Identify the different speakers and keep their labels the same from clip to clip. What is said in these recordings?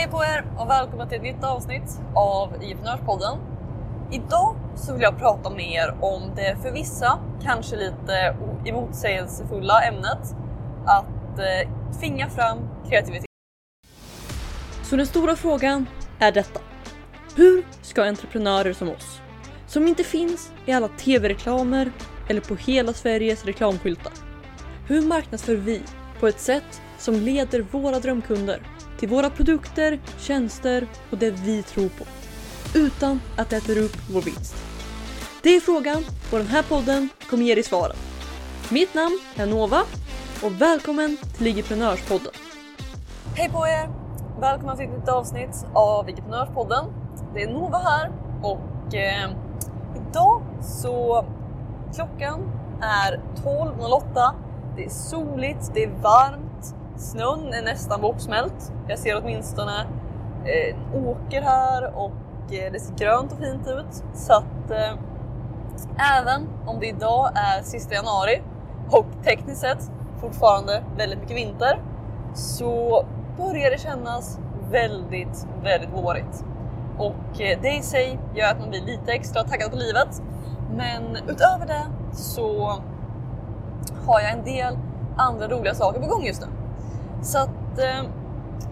Speaker 1: Hej på er och välkomna till ett nytt avsnitt av IFNörspodden. Idag så vill jag prata med er om det för vissa kanske lite emotsägelsefulla ämnet att eh, tvinga fram kreativitet. Så den stora frågan är detta. Hur ska entreprenörer som oss, som inte finns i alla tv-reklamer eller på hela Sveriges reklamskyltar. Hur marknadsför vi på ett sätt som leder våra drömkunder till våra produkter, tjänster och det vi tror på. Utan att det äter upp vår vinst. Det är frågan och den här podden kommer ge dig svaren. Mitt namn är Nova och välkommen till Ligiprenörspodden. Hej på er! Välkomna till ett nytt avsnitt av Ligiprenörspodden. Det är Nova här och eh, idag så klockan är 12.08. Det är soligt, det är varmt, snön är nästan bortsmält. Jag ser åtminstone eh, en åker här och eh, det ser grönt och fint ut. Så att eh, även om det idag är sista januari och tekniskt sett fortfarande väldigt mycket vinter så börjar det kännas väldigt, väldigt vårigt. Och eh, det i sig gör att man blir lite extra taggad på livet. Men utöver det så har jag en del andra roliga saker på gång just nu. Så att eh,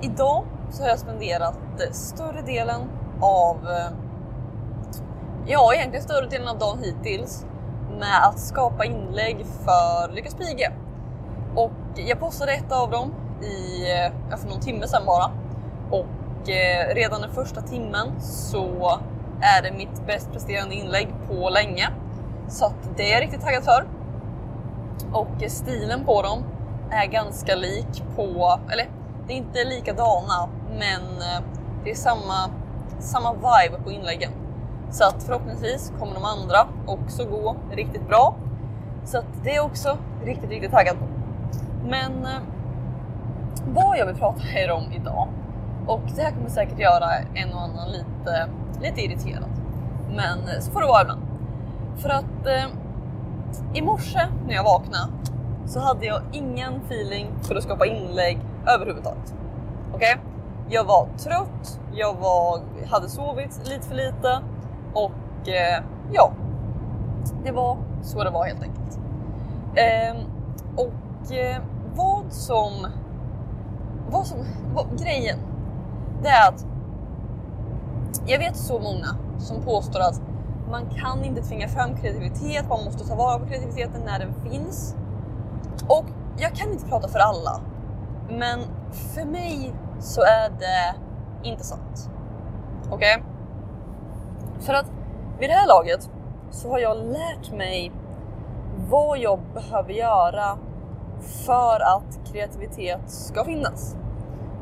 Speaker 1: idag så har jag spenderat eh, större delen av, eh, ja egentligen större delen av dagen hittills med att skapa inlägg för Lyckas Pige. Och jag postade ett av dem i, eh, ja, för någon timme sedan bara. Och eh, redan den första timmen så är det mitt bäst presterande inlägg på länge. Så att det är jag riktigt taggad för. Och eh, stilen på dem är ganska lik på, eller det är inte likadana, men eh, det är samma, samma vibe på inläggen. Så att förhoppningsvis kommer de andra också gå riktigt bra. Så att det är också riktigt, riktigt taggad på. Men eh, vad jag vill prata med er om idag och det här kommer säkert göra en och annan lite, lite irriterad. Men eh, så får det vara ibland. För att eh, i morse när jag vaknade så hade jag ingen feeling för att skapa inlägg överhuvudtaget. Okej? Okay? Jag var trött, jag var, hade sovit lite för lite och eh, ja, det var så det var helt enkelt. Eh, och eh, vad som, vad som, vad, grejen, det är att jag vet så många som påstår att man kan inte tvinga fram kreativitet, man måste ta vara på kreativiteten när den finns. Och jag kan inte prata för alla, men för mig så är det inte sant. Okej? Okay? För att vid det här laget så har jag lärt mig vad jag behöver göra för att kreativitet ska finnas.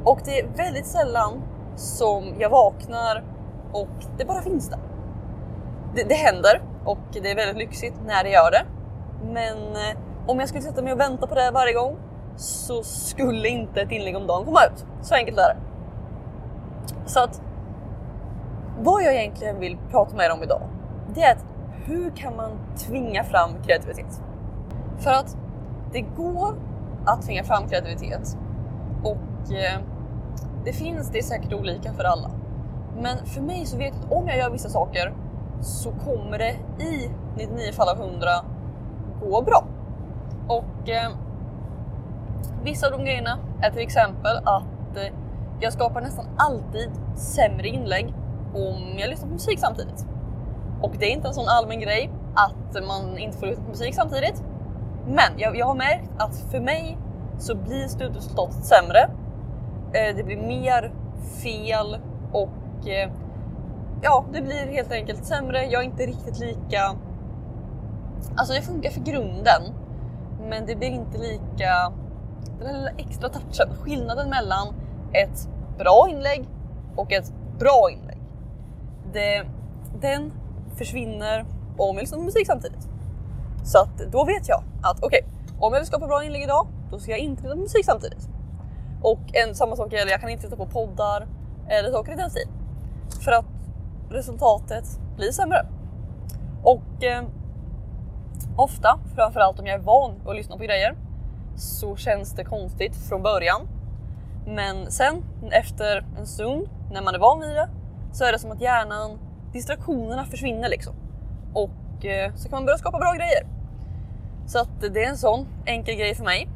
Speaker 1: Och det är väldigt sällan som jag vaknar och det bara finns där. Det, det händer och det är väldigt lyxigt när det gör det. Men eh, om jag skulle sätta mig och vänta på det varje gång så skulle inte ett inlägg om dagen komma ut. Så enkelt är det. Så att vad jag egentligen vill prata med er om idag, det är att hur kan man tvinga fram kreativitet? För att det går att tvinga fram kreativitet och eh, det finns, det är säkert olika för alla. Men för mig så vet jag att om jag gör vissa saker så kommer det i 99 fall av 100 gå bra. Och eh, vissa av de grejerna är till exempel att eh, jag skapar nästan alltid sämre inlägg om jag lyssnar på musik samtidigt. Och det är inte en sån allmän grej att man inte får lyssna på musik samtidigt. Men jag, jag har märkt att för mig så blir slutresultatet sämre. Eh, det blir mer fel och eh, ja, det blir helt enkelt sämre. Jag är inte riktigt lika... Alltså det funkar för grunden, men det blir inte lika... Den lilla extra touchen, skillnaden mellan ett bra inlägg och ett bra inlägg. Det, den försvinner om jag lyssnar på musik samtidigt. Så att då vet jag att okej, okay, om jag vill skapa bra inlägg idag, då ska jag inte lyssna på musik samtidigt. Och en, samma sak gäller, jag kan inte titta på poddar eller saker i den stilen. För att resultatet blir sämre. Och eh, ofta, framförallt om jag är van att lyssna på grejer, så känns det konstigt från början. Men sen efter en stund när man är van vid det så är det som att hjärnan, distraktionerna försvinner liksom. Och eh, så kan man börja skapa bra grejer. Så att det är en sån enkel grej för mig.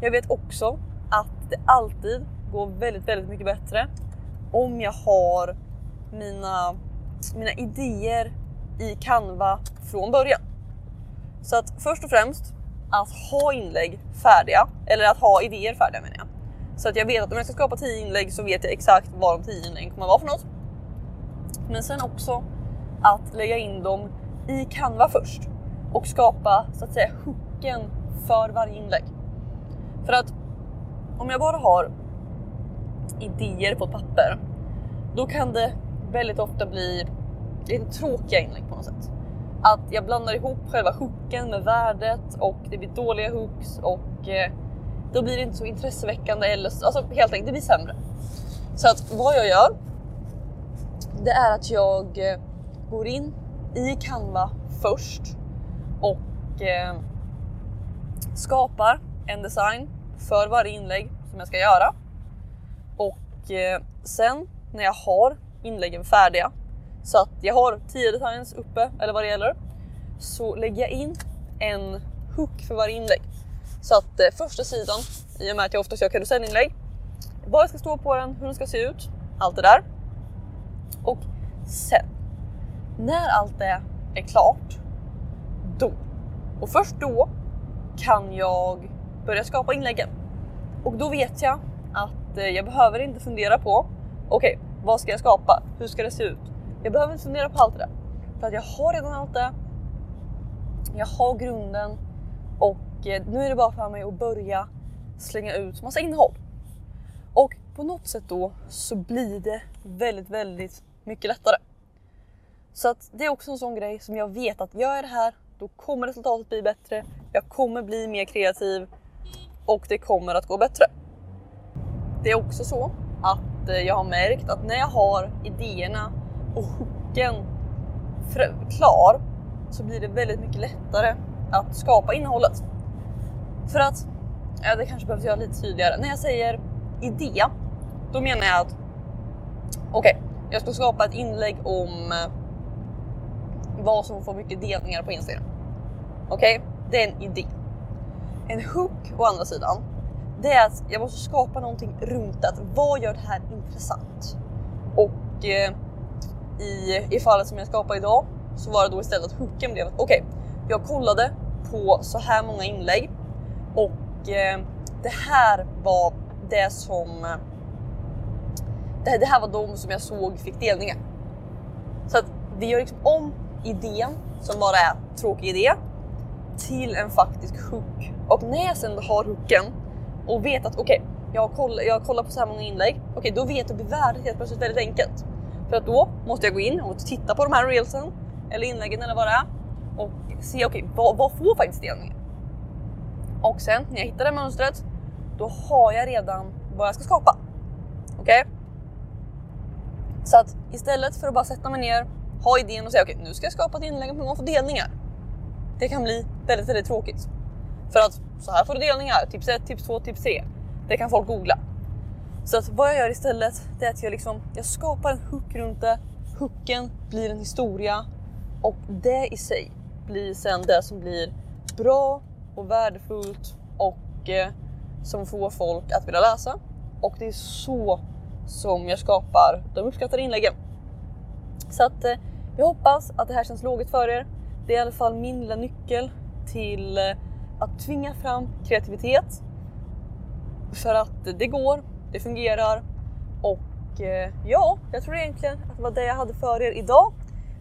Speaker 1: Jag vet också att det alltid går väldigt, väldigt mycket bättre om jag har mina, mina idéer i Canva från början. Så att först och främst att ha inlägg färdiga, eller att ha idéer färdiga menar jag. Så att jag vet att om jag ska skapa 10 inlägg så vet jag exakt vad de 10 inläggen kommer vara för något. Men sen också att lägga in dem i Canva först och skapa så att säga hooken för varje inlägg. För att om jag bara har idéer på ett papper, då kan det väldigt ofta bli lite tråkiga inlägg på något sätt. Att jag blandar ihop själva hooken med värdet och det blir dåliga hooks och eh, då blir det inte så intresseväckande eller alltså helt enkelt, det blir sämre. Så att vad jag gör, det är att jag eh, går in i Canva först och eh, skapar en design för varje inlägg som jag ska göra. Och eh, sen när jag har inläggen färdiga så att jag har 10 designs uppe eller vad det gäller så lägger jag in en hook för varje inlägg. Så att eh, första sidan, i och med att jag oftast gör karusellinlägg, vad jag ska stå på den, hur den ska se ut, allt det där. Och sen, när allt det är klart, då, och först då kan jag börja skapa inläggen. Och då vet jag att eh, jag behöver inte fundera på, okej, okay, vad ska jag skapa? Hur ska det se ut? Jag behöver inte fundera på allt det där. För att jag har redan allt det. Jag har grunden och eh, nu är det bara för mig att börja slänga ut massa innehåll. Och på något sätt då så blir det väldigt, väldigt mycket lättare. Så att det är också en sån grej som jag vet att gör jag det här, då kommer resultatet bli bättre. Jag kommer bli mer kreativ och det kommer att gå bättre. Det är också så att eh, jag har märkt att när jag har idéerna och hooken klar så blir det väldigt mycket lättare att skapa innehållet. För att, ja det kanske behövs göra lite tydligare. När jag säger idé, då menar jag att okej, okay, jag ska skapa ett inlägg om eh, vad som får mycket delningar på Instagram. Okej, okay? det är en idé. En hook å andra sidan, det är att jag måste skapa någonting runt det. Vad gör det här intressant? Och eh, i, i fallet som jag skapade idag så var det då istället att hooken blev att okej, okay, jag kollade på så här många inlägg och eh, det här var det som eh, det, det här var de som jag såg fick delningar. Så att vi gör liksom om idén som bara är tråkig idé till en faktisk hook. Och när jag sen har hooken och vet att okej, okay, jag, kollar, jag kollar på så här många inlägg. Okej, okay, då vet jag att värdet helt plötsligt väldigt enkelt. För att då måste jag gå in och titta på de här reelsen eller inläggen eller vad det är och se okej, okay, vad, vad får faktiskt delningen? Och sen när jag hittar det mönstret, då har jag redan vad jag ska skapa. Okej? Okay? Så att istället för att bara sätta mig ner, ha idén och säga okej, okay, nu ska jag skapa ett inlägg med få delningar. Det kan bli väldigt, väldigt tråkigt. För att så här får du delningar, tips 1, tips 2, tips 3. Det kan folk googla. Så att vad jag gör istället, det är att jag, liksom, jag skapar en hook runt det. Hooken blir en historia och det i sig blir sen det som blir bra och värdefullt och eh, som får folk att vilja läsa. Och det är så som jag skapar de uppskattade inläggen. Så att eh, jag hoppas att det här känns logiskt för er. Det är i alla fall min lilla nyckel till eh, att tvinga fram kreativitet. För att det går, det fungerar och eh, ja, jag tror egentligen att det var det jag hade för er idag.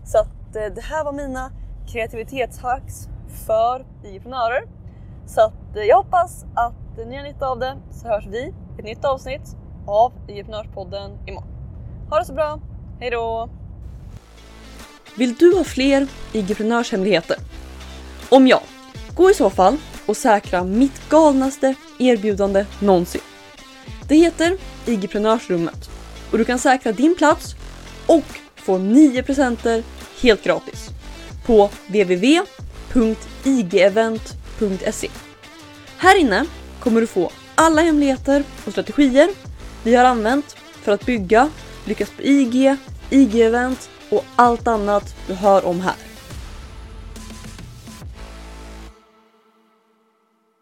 Speaker 1: Så att eh, det här var mina kreativitetshacks för entreprenörer. Så att eh, jag hoppas att ni har nytta av det så hörs vi i ett nytt avsnitt av Entreprenörspodden imorgon. Ha det så bra, hejdå!
Speaker 2: Vill du ha fler entreprenörshemligheter? Om ja, gå i så fall och säkra mitt galnaste erbjudande någonsin. Det heter IG-prenörsrummet och du kan säkra din plats och få 9 presenter helt gratis på www.igevent.se. Här inne kommer du få alla hemligheter och strategier vi har använt för att bygga, lyckas på IG, IG-event och allt annat du hör om här.